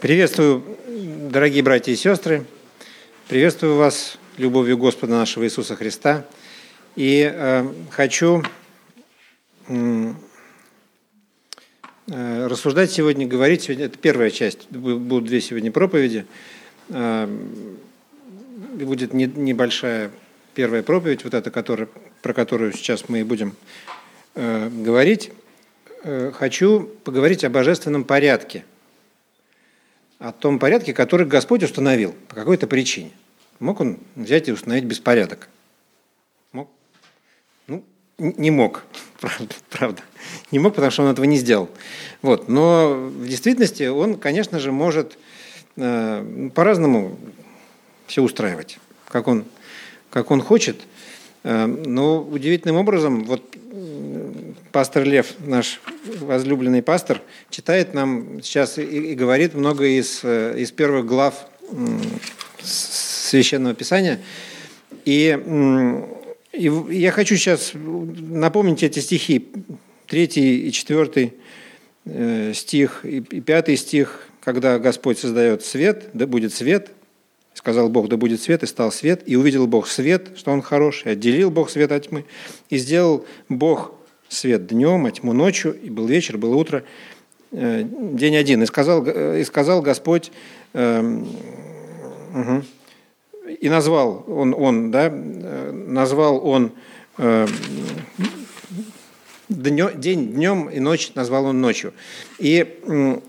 Приветствую, дорогие братья и сестры. Приветствую вас любовью Господа нашего Иисуса Христа. И э, хочу э, рассуждать сегодня, говорить сегодня. Это первая часть. Будут две сегодня проповеди. Э, будет не, небольшая первая проповедь, вот эта, которая, про которую сейчас мы и будем э, говорить. Э, хочу поговорить о божественном порядке – о том порядке, который Господь установил по какой-то причине. Мог он взять и установить беспорядок? Мог? Ну, не мог, правда, правда. Не мог, потому что он этого не сделал. Вот. Но в действительности он, конечно же, может э, по-разному все устраивать, как он, как он хочет. Э, но удивительным образом, вот пастор Лев, наш возлюбленный пастор, читает нам сейчас и, и говорит много из, э, из первых глав Священного Писания. И, и я хочу сейчас напомнить эти стихи, третий и четвертый э, стих и пятый стих, когда Господь создает свет, да будет свет, сказал Бог, да будет свет, и стал свет, и увидел Бог свет, что он хороший, отделил Бог свет от тьмы, и сделал Бог свет днем, а тьму ночью, и был вечер, было утро, э, день один. И сказал, и сказал Господь, э, угу, и назвал он, он да, э, назвал он э, днё, день днем и ночь назвал он ночью. И э,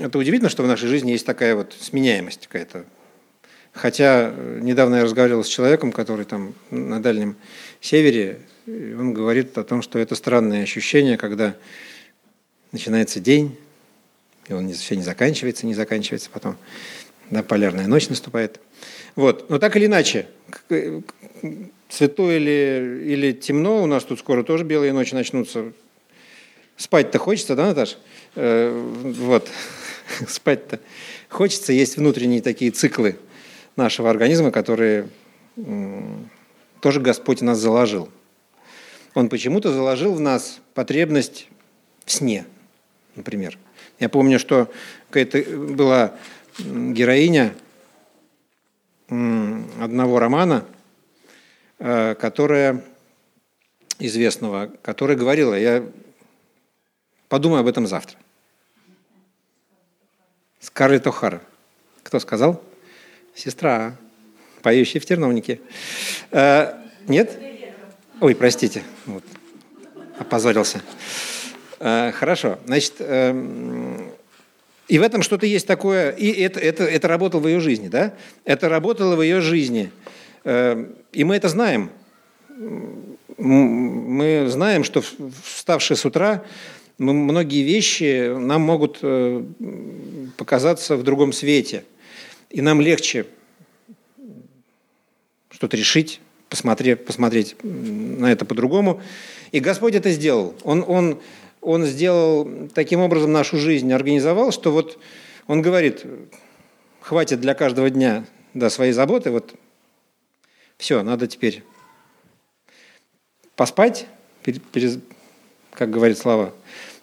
это удивительно, что в нашей жизни есть такая вот сменяемость какая-то. Хотя недавно я разговаривал с человеком, который там на Дальнем Севере и он говорит о том, что это странное ощущение, когда начинается день, и он все не заканчивается, не заканчивается потом. Да, полярная ночь наступает. Вот. Но так или иначе, светло или, или темно, у нас тут скоро тоже белые ночи начнутся. Спать-то хочется, да, Наташ? Э, вот. Спать-то хочется. Есть внутренние такие циклы нашего организма, которые тоже Господь нас заложил он почему-то заложил в нас потребность в сне, например. Я помню, что какая-то была героиня одного романа, э, которая известного, которая говорила, я подумаю об этом завтра. Скарлетт О'Хара. Кто сказал? Сестра, поющая в терновнике. Э, нет? Ой, простите, вот, опозорился. Э, хорошо, значит, эм, и в этом что-то есть такое, и это, это, это работало в ее жизни, да? Это работало в ее жизни. Эм, и мы это знаем. Мы знаем, что вставшие с утра, многие вещи нам могут э, показаться в другом свете. И нам легче что-то решить, посмотреть, посмотреть на это по-другому. И Господь это сделал. Он, он, он сделал таким образом нашу жизнь, организовал, что вот Он говорит, хватит для каждого дня да, своей заботы, вот все, надо теперь поспать, перез, как говорит Слава,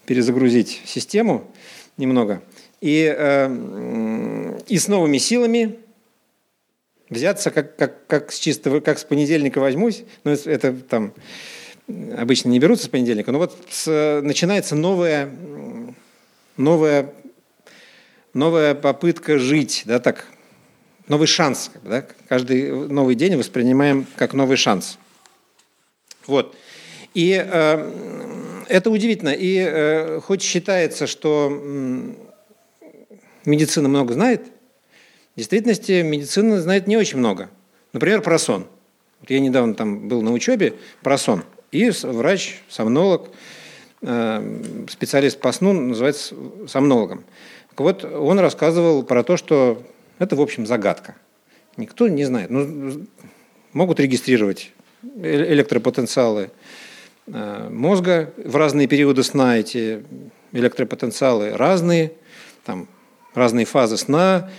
перезагрузить систему немного, и, э, и с новыми силами взяться как, как, как с чистого, как с понедельника возьмусь, ну, это, там обычно не берутся с понедельника, но вот с, начинается новая, новая, новая попытка жить, да, так, новый шанс, да, каждый новый день воспринимаем как новый шанс. Вот. И э, это удивительно. И э, хоть считается, что э, медицина много знает, в действительности медицина знает не очень много. Например, про сон. Вот я недавно там был на учебе про сон. И врач, сомнолог, э, специалист по сну называется сомнологом. Так вот, он рассказывал про то, что это, в общем, загадка. Никто не знает. Ну, могут регистрировать э, электропотенциалы э, мозга в разные периоды сна. Эти электропотенциалы разные, там разные фазы сна,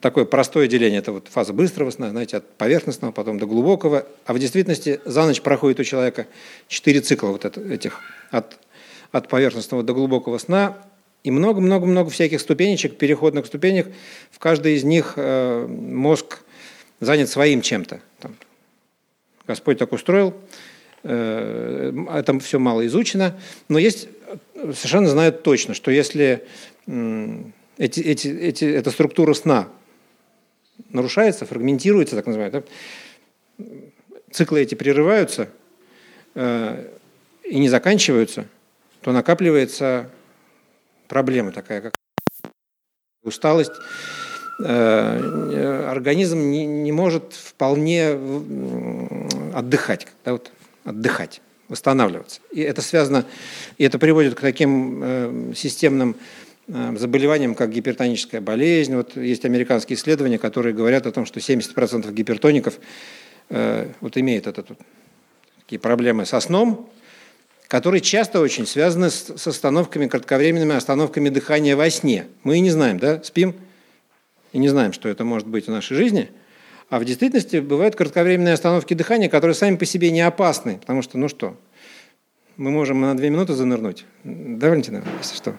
такое простое деление, это вот фаза быстрого сна, знаете, от поверхностного, потом до глубокого, а в действительности за ночь проходит у человека четыре цикла вот этих, от, от поверхностного до глубокого сна, И много-много-много всяких ступенечек, переходных ступенек. В каждой из них э, мозг занят своим чем-то. Господь так устроил, э, это все мало изучено, но есть, совершенно знают точно, что если эти, эти, эти, эта структура сна нарушается, фрагментируется, так называемая, циклы эти прерываются э, и не заканчиваются, то накапливается проблема такая, как усталость. Э, организм не, не может вполне отдыхать, да, вот, отдыхать, восстанавливаться. И это связано, и это приводит к таким э, системным Э, заболеваниям, как гипертоническая болезнь. Вот есть американские исследования, которые говорят о том, что 70% гипертоников э, вот имеют этот, вот, такие проблемы со сном, которые часто очень связаны с, с остановками, кратковременными остановками дыхания во сне. Мы и не знаем, да, спим и не знаем, что это может быть в нашей жизни. А в действительности бывают кратковременные остановки дыхания, которые сами по себе не опасны, потому что, ну что, мы можем на две минуты занырнуть. Да, Валентина, если что?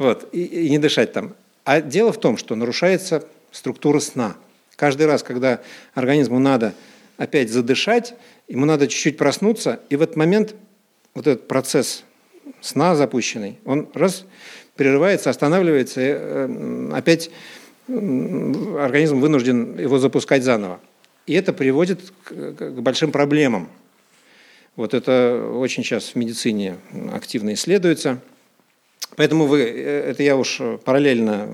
Вот, и, и не дышать там. А дело в том, что нарушается структура сна. Каждый раз, когда организму надо опять задышать, ему надо чуть-чуть проснуться, и в этот момент вот этот процесс сна запущенный, он раз прерывается, останавливается, и э, опять организм вынужден его запускать заново. И это приводит к большим проблемам. Вот это очень сейчас в медицине активно исследуется – Поэтому вы, э, это я уж параллельно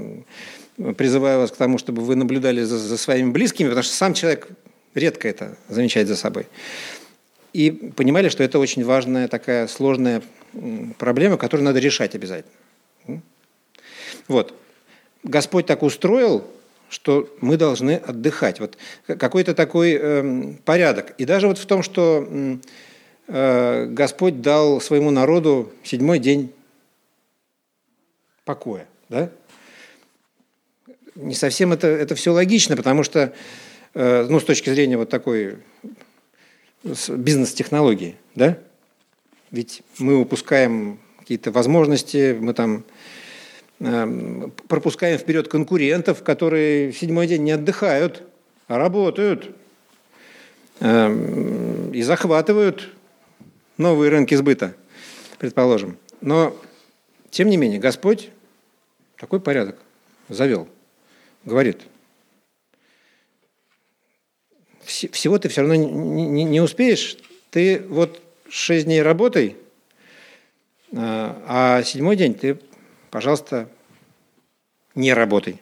призываю вас к тому, чтобы вы наблюдали за, за своими близкими, потому что сам человек редко это замечает за собой. И понимали, что это очень важная такая сложная проблема, которую надо решать обязательно. Вот. Господь так устроил, что мы должны отдыхать. Вот какой-то такой э, порядок. И даже вот в том, что э, Господь дал своему народу седьмой день покоя. Да? Не совсем это, это все логично, потому что, э, ну, с точки зрения вот такой бизнес-технологии, да, ведь мы упускаем какие-то возможности, мы там э, пропускаем вперед конкурентов, которые в седьмой день не отдыхают, а работают э, и захватывают новые рынки сбыта, предположим. Но, тем не менее, Господь такой порядок завел. Говорит, всего ты все равно не, успеешь. Ты вот шесть дней работай, а, а седьмой день ты, пожалуйста, не работай.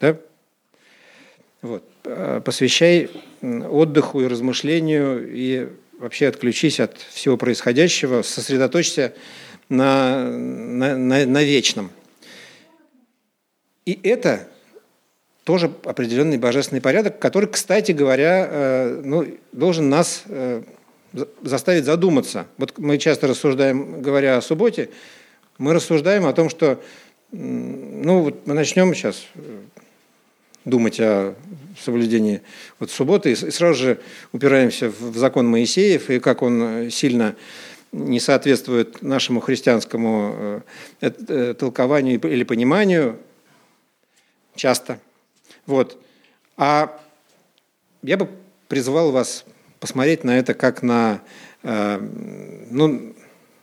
Да? Вот. А, посвящай отдыху и размышлению, и вообще отключись от всего происходящего, сосредоточься на, на, на, на вечном – и это тоже определенный божественный порядок, который, кстати говоря, э, ну, должен нас э, заставить задуматься. Вот мы часто рассуждаем, говоря о субботе, мы рассуждаем о том, что ну, вот мы начнем сейчас э, думать о соблюдении вот субботы, и сразу же упираемся в закон Моисеев, и как он сильно не соответствует нашему христианскому толкованию или пониманию часто. Вот. А я бы призвал вас посмотреть на это как на, э, ну,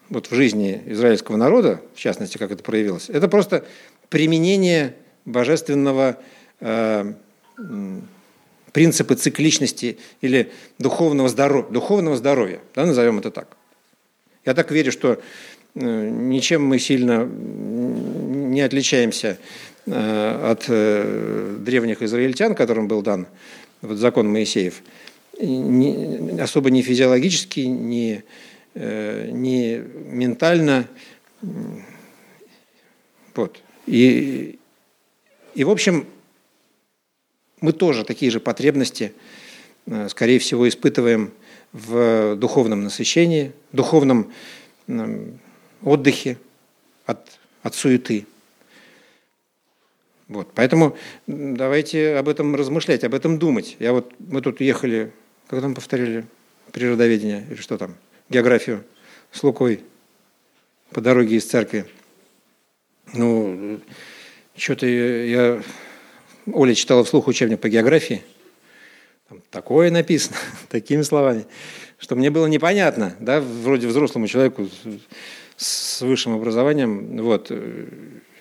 вот в жизни израильского народа, в частности, как это проявилось, это просто применение божественного э, принципа цикличности или духовного здоровья, духовного здоровья, да, назовем это так. Я так верю, что э, ничем мы сильно не отличаемся от э, древних израильтян, которым был дан вот закон Моисеев, не, особо не физиологически, не, э, не ментально. Вот. И, и, в общем, мы тоже такие же потребности, скорее всего, испытываем в духовном насыщении, духовном отдыхе от, от суеты – вот. Поэтому давайте об этом размышлять, об этом думать. Я вот, мы тут ехали, как там повторили, природоведение или что там, географию с Лукой по дороге из церкви. Ну, что-то я... Оля читала вслух учебник по географии. Там такое написано, такими словами, что мне было непонятно, да, вроде взрослому человеку с высшим образованием, вот,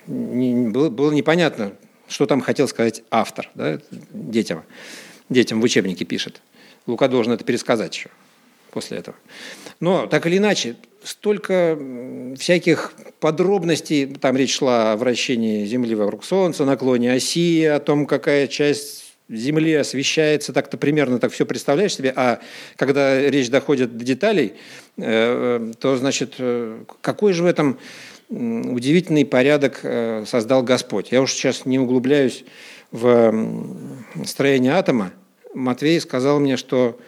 не, было, было непонятно, что там хотел сказать автор, да, детям. Детям в учебнике пишет. Лука должен это пересказать еще после этого. Но так или иначе, столько всяких подробностей, там речь шла о вращении Земли вокруг Солнца, наклоне оси, о том, какая часть Земли освещается, так-то примерно так все представляешь себе, а когда речь доходит до деталей, э, э, то, значит, э, какой же в этом удивительный порядок создал Господь. Я уж сейчас не углубляюсь в строение атома. Матвей сказал мне, что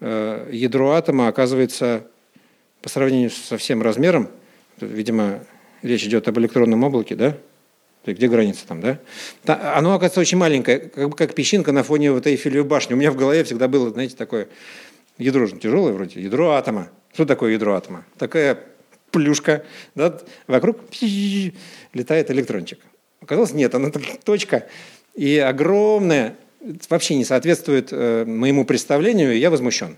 ядро атома оказывается по сравнению со всем размером, видимо, речь идет об электронном облаке, да? Где граница там, да? Оно, оказывается, очень маленькое, как бы как песчинка на фоне вот Эйфелевой башни. У меня в голове всегда было, знаете, такое ядро же тяжелое вроде, ядро атома. Что такое ядро атома? Такая плюшка, да? вокруг летает электрончик. Оказалось, нет, она точка и огромная, вообще не соответствует э, моему представлению, и я возмущен.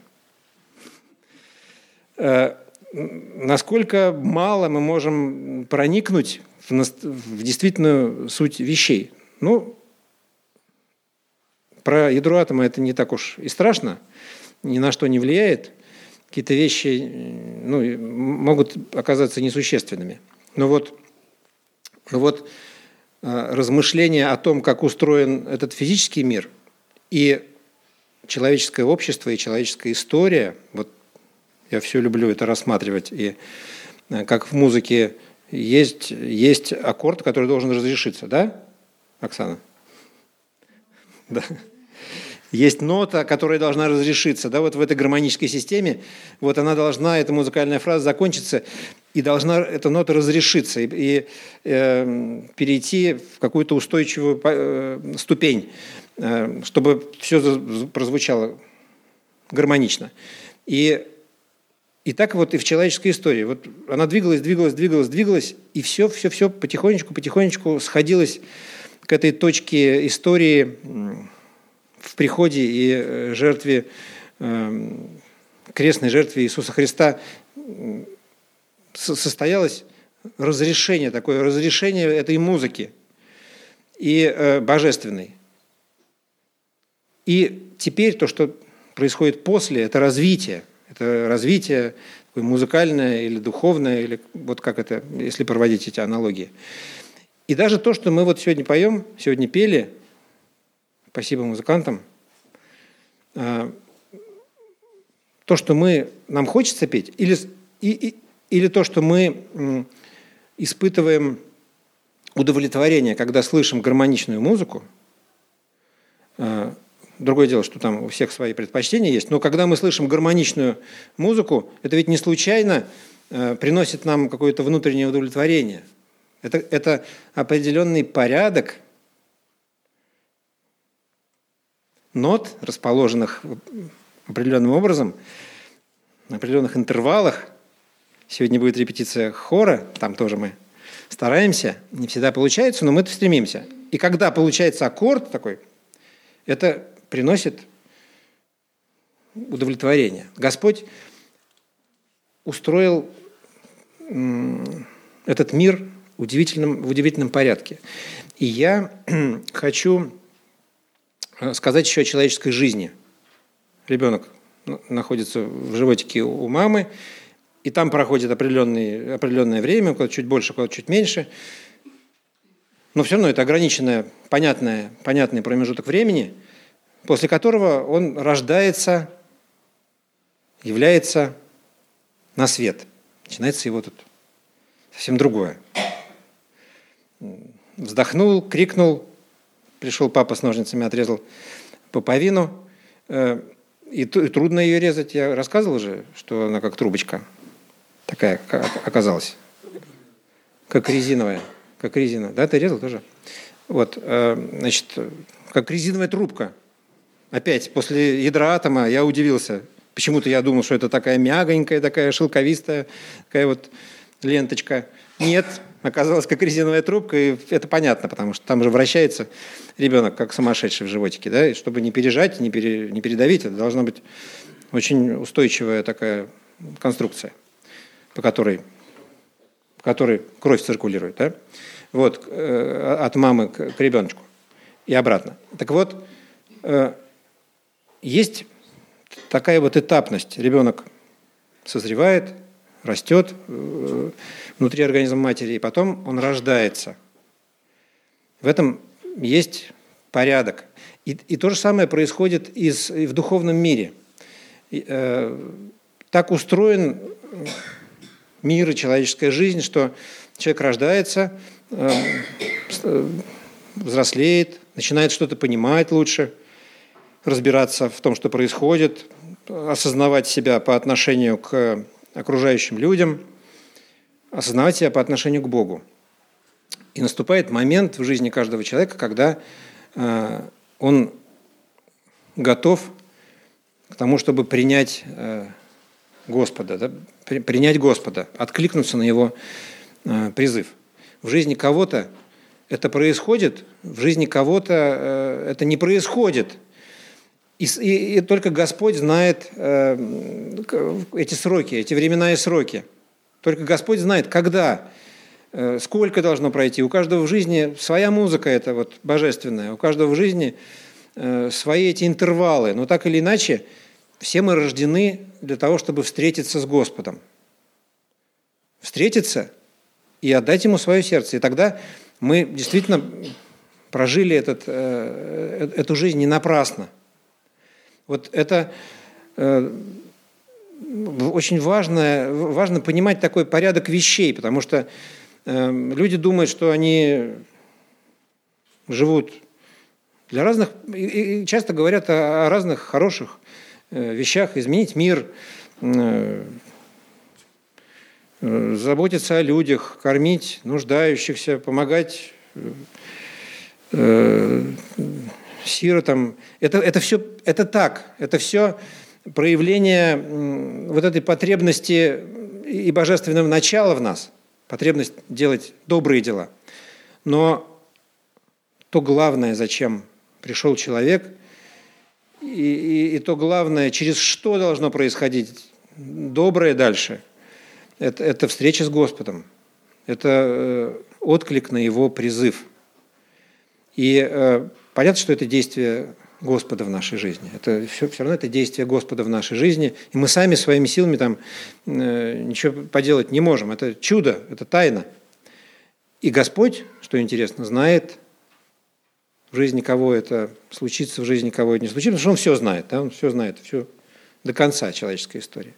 Э, насколько мало мы можем проникнуть в, в действительную суть вещей. Ну, про ядро атома это не так уж и страшно, ни на что не влияет. Какие-то вещи ну, могут оказаться несущественными. Но вот, но вот э, размышления о том, как устроен этот физический мир и человеческое общество, и человеческая история, вот я все люблю это рассматривать. И э, как в музыке есть, есть аккорд, который должен разрешиться, да, Оксана? Да. Есть нота, которая должна разрешиться. Да, вот в этой гармонической системе вот она должна, эта музыкальная фраза закончиться, и должна эта нота разрешиться и, и э, перейти в какую-то устойчивую э, ступень, э, чтобы все прозвучало гармонично. И и так вот и в человеческой истории. Вот она двигалась, двигалась, двигалась, двигалась, и все, все, все потихонечку, потихонечку сходилось к этой точке истории в приходе и э, жертве, эм, крестной жертве Иисуса Христа состоялось разрешение, такое разрешение этой музыки и э, божественной. И теперь то, что происходит после, это развитие – это развитие такое музыкальное или духовное, или вот как это, если проводить эти аналогии. И даже то, что мы вот сегодня поем, сегодня пели, спасибо музыкантам, а, то, что мы, нам хочется петь, или, и, и, или то, что мы испытываем удовлетворение, когда слышим гармоничную музыку, а, Другое дело, что там у всех свои предпочтения есть, но когда мы слышим гармоничную музыку, это ведь не случайно э, приносит нам какое-то внутреннее удовлетворение. Это, это определенный порядок нот, расположенных определенным образом, на определенных интервалах. Сегодня будет репетиция хора, там тоже мы стараемся, не всегда получается, но мы стремимся. И когда получается аккорд такой, это приносит удовлетворение. Господь устроил этот мир в удивительном, в удивительном порядке. И я хочу сказать еще о человеческой жизни. Ребенок находится в животике у мамы, и там проходит определенное, определенное время, куда чуть больше, куда чуть меньше. Но все равно это ограниченное, понятное, понятный промежуток времени – после которого он рождается, является на свет. Начинается его тут совсем другое. Вздохнул, крикнул, пришел папа с ножницами, отрезал пуповину. Э, и трудно ее резать. Я рассказывал же, что она как трубочка такая оказалась. Как резиновая. Как резиновая. Да, ты резал тоже? Вот, э, значит, как резиновая трубка – Опять, после ядра атома я удивился. Почему-то я думал, что это такая мягонькая, такая шелковистая, такая вот ленточка. Нет, оказалось как резиновая трубка, и это понятно, потому что там же вращается ребенок как сумасшедший в животике, да, и чтобы не пережать, не, пере, не передавить, это должна быть очень устойчивая такая конструкция, по которой, по которой кровь циркулирует, да, вот, э, от мамы к, к ребеночку и обратно. Так вот, э, есть такая вот этапность. Ребенок созревает, растет э, внутри организма матери, и потом он рождается. В этом есть порядок. И, и то же самое происходит из, и в духовном мире. И, э, так устроен мир и человеческая жизнь, что человек рождается, э, э взрослеет, начинает что-то понимать лучше, разбираться в том, что происходит, осознавать себя по отношению к окружающим людям, осознавать себя по отношению к Богу. И наступает момент в жизни каждого человека, когда э, он готов к тому, чтобы принять э, Господа, да, принять Господа, откликнуться на Его э, призыв. В жизни кого-то это происходит, в жизни кого-то это не происходит – и, и, и только Господь знает эти сроки, эти временные сроки. Только Господь знает, когда, э, сколько должно пройти. У каждого в жизни своя музыка, это вот божественная. У каждого в жизни э, свои эти интервалы. Но так или иначе, все мы рождены для того, чтобы встретиться с Господом. Встретиться и отдать Ему свое сердце. И тогда мы действительно прожили этот, э, эту жизнь не напрасно. Вот это очень важно, важно понимать такой порядок вещей, потому что э, люди думают, что они живут для разных, и часто говорят о, разных хороших э, вещах, изменить мир, заботиться о людях, кормить нуждающихся, помогать сиротам. Это, это все это так, это все проявление вот этой потребности и божественного начала в нас, потребность делать добрые дела. Но то главное, зачем пришел человек, и, и, и то главное, через что должно происходить доброе дальше, это, это встреча с Господом, это э, отклик на Его призыв. И э, Понятно, что это действие Господа в нашей жизни. Это все, все равно это действие Господа в нашей жизни. И мы сами своими силами там э, ничего поделать не можем. Это чудо, это тайна. И Господь, что интересно, знает в жизни кого это случится, в жизни кого это не случится, потому что Он все знает. Да? Он все знает, все до конца человеческой истории.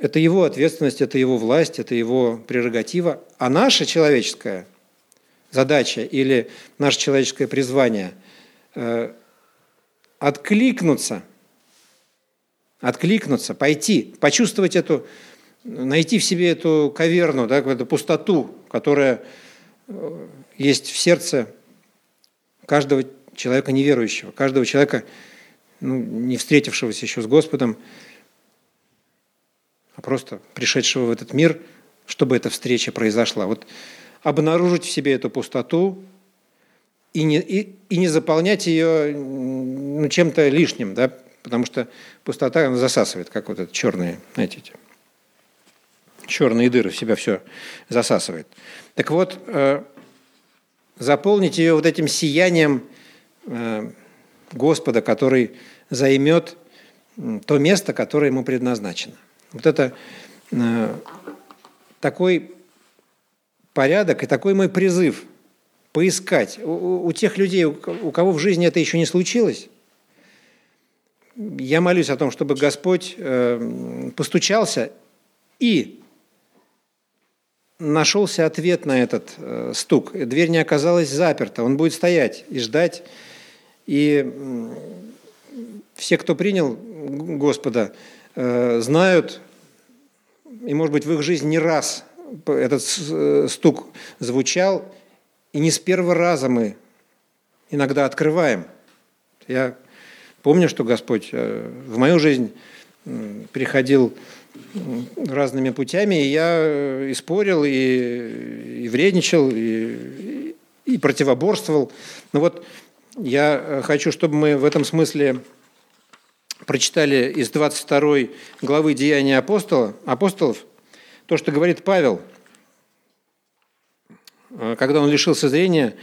Это его ответственность, это его власть, это его прерогатива. А наша человеческая задача или наше человеческое призвание откликнуться, откликнуться, пойти, почувствовать эту, найти в себе эту каверну, да, эту пустоту, которая э, есть в сердце каждого человека неверующего, каждого человека, ну, не встретившегося еще с Господом, а просто пришедшего в этот мир, чтобы эта встреча произошла. Вот обнаружить в себе эту пустоту и не, и, и не заполнять ее ну, чем-то лишним, да, потому что пустота она засасывает, как вот эти черные, знаете, эти черные дыры в себя все засасывает. Так вот, э, заполнить ее вот этим сиянием э, Господа, который займет то место, которое ему предназначено. Вот это э, такой порядок и такой мой призыв поискать. У, у тех людей, у кого в жизни это еще не случилось, я молюсь о том, чтобы Господь э, постучался и нашелся ответ на этот э, стук. Дверь не оказалась заперта, он будет стоять и ждать. И все, кто принял Господа, э, знают, и, может быть, в их жизни не раз этот э, стук звучал, и не с первого раза мы иногда открываем. Я помню, что Господь э, в мою жизнь приходил разными путями, и я э, и спорил, и, и вредничал, и, и противоборствовал. Но вот я хочу, чтобы мы в этом смысле прочитали из 22 главы Деяния апостола, апостолов то, что говорит Павел, э, когда он лишился зрения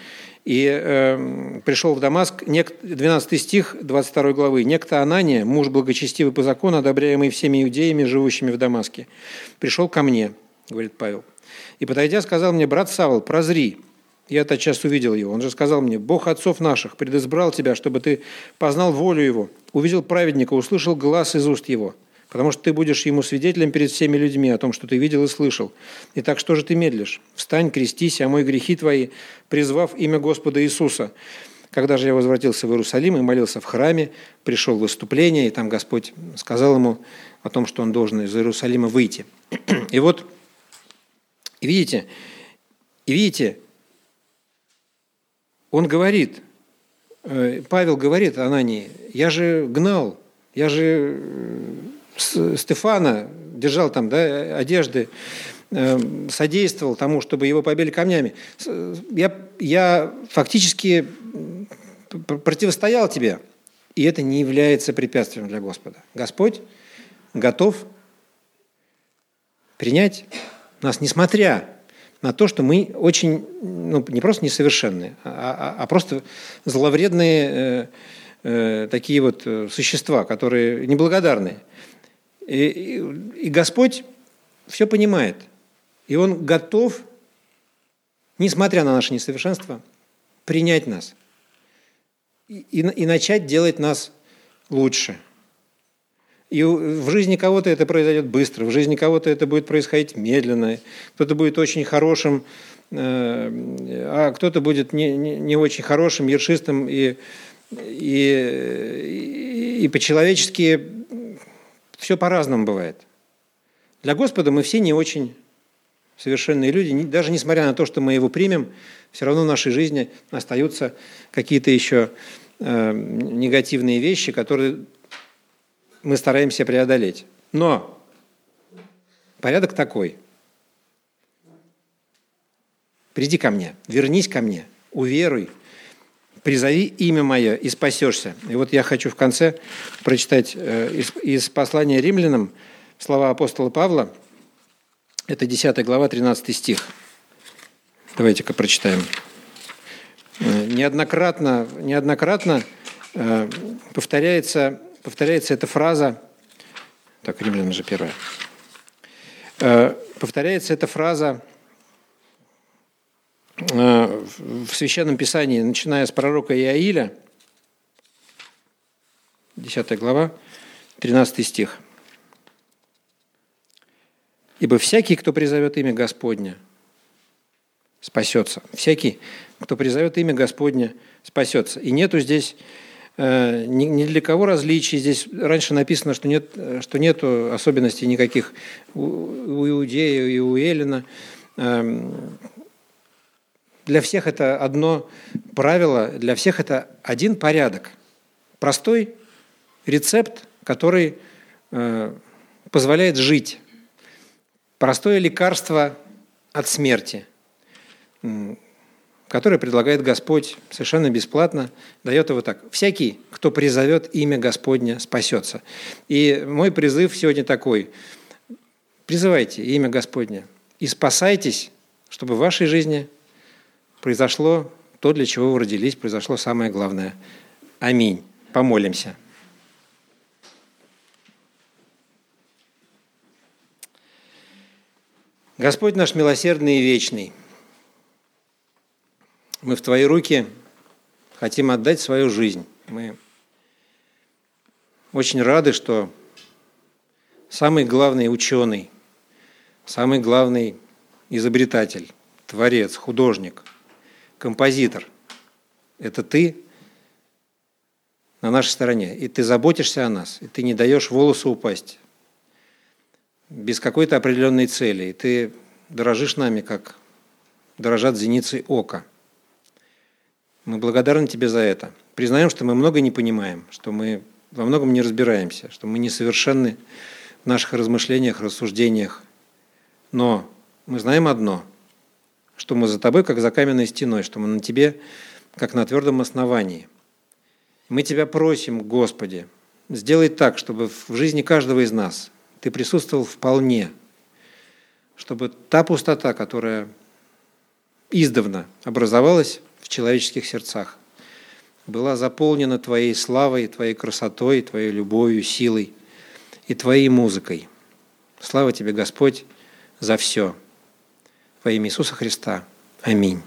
и э, пришел в Дамаск, 12 стих 22 главы. «Некто Анания, муж благочестивый по закону, одобряемый всеми иудеями, живущими в Дамаске, пришел ко мне, — говорит Павел, — и, подойдя, сказал мне, брат Савл, прозри, я тотчас увидел его. Он же сказал мне, Бог отцов наших предизбрал тебя, чтобы ты познал волю его, увидел праведника, услышал глаз из уст его, потому что ты будешь ему свидетелем перед всеми людьми о том, что ты видел и слышал. Итак, что же ты медлишь? Встань, крестись, омой грехи твои, призвав имя Господа Иисуса. Когда же я возвратился в Иерусалим и молился в храме, пришел выступление, и там Господь сказал ему о том, что он должен из Иерусалима выйти. И вот, видите, и видите, он говорит, э, Павел говорит Анании, я же гнал, я же э, Стефана держал там да, одежды, э, содействовал тому, чтобы его побили камнями. Я, я фактически противостоял тебе, и это не является препятствием для Господа. Господь готов принять нас, несмотря на то, что мы очень, ну, не просто несовершенные, а, а, а просто зловредные э, э, такие вот э, существа, которые неблагодарные. И, и, Господь все понимает. И Он готов, несмотря на наше несовершенство, принять нас. И, и, и начать делать нас лучше – и в жизни кого-то это произойдет быстро, в жизни кого-то это будет происходить медленно, кто-то будет очень хорошим, э, а кто-то будет не, не, не очень хорошим, ершистым и, и, и по-человечески все по-разному бывает. Для Господа мы все не очень совершенные люди, даже несмотря на то, что мы его примем, все равно в нашей жизни остаются какие-то еще э, негативные вещи, которые мы стараемся преодолеть. Но порядок такой. Приди ко мне, вернись ко мне, уверуй, призови имя мое и спасешься. И вот я хочу в конце прочитать э, из, из послания римлянам слова апостола Павла. Это 10 глава, 13 стих. Давайте-ка прочитаем. Э, неоднократно, неоднократно э, повторяется повторяется эта фраза, так, римлян же первая, повторяется эта фраза в Священном Писании, начиная с пророка Иаиля, 10 глава, 13 стих. «Ибо всякий, кто призовет имя Господня, спасется. Всякий, кто призовет имя Господня, спасется». И нету здесь Э, ни, для кого различий. Здесь раньше написано, что нет, что нет особенностей никаких у, Иудея и у Эллина. Для всех это одно правило, для всех это один порядок. Простой рецепт, который э, позволяет жить. Простое лекарство от смерти который предлагает Господь совершенно бесплатно, дает его так. «Всякий, кто призовет имя Господня, спасется». И мой призыв сегодня такой. Призывайте имя Господня и спасайтесь, чтобы в вашей жизни произошло то, для чего вы родились, произошло самое главное. Аминь. Помолимся. Господь наш милосердный и вечный – мы в Твои руки хотим отдать свою жизнь. Мы очень рады, что самый главный ученый, самый главный изобретатель, творец, художник, композитор – это Ты на нашей стороне. И Ты заботишься о нас, и Ты не даешь волосу упасть без какой-то определенной цели. И Ты дорожишь нами, как дорожат зеницы ока – мы благодарны Тебе за это. Признаем, что мы много не понимаем, что мы во многом не разбираемся, что мы несовершенны в наших размышлениях, рассуждениях. Но мы знаем одно, что мы за тобой, как за каменной стеной, что мы на тебе, как на твердом основании. Мы тебя просим, Господи, сделай так, чтобы в жизни каждого из нас ты присутствовал вполне, чтобы та пустота, которая издавна образовалась в человеческих сердцах, была заполнена Твоей славой, Твоей красотой, Твоей любовью, силой и Твоей музыкой. Слава Тебе, Господь, за все. Во имя Иисуса Христа. Аминь.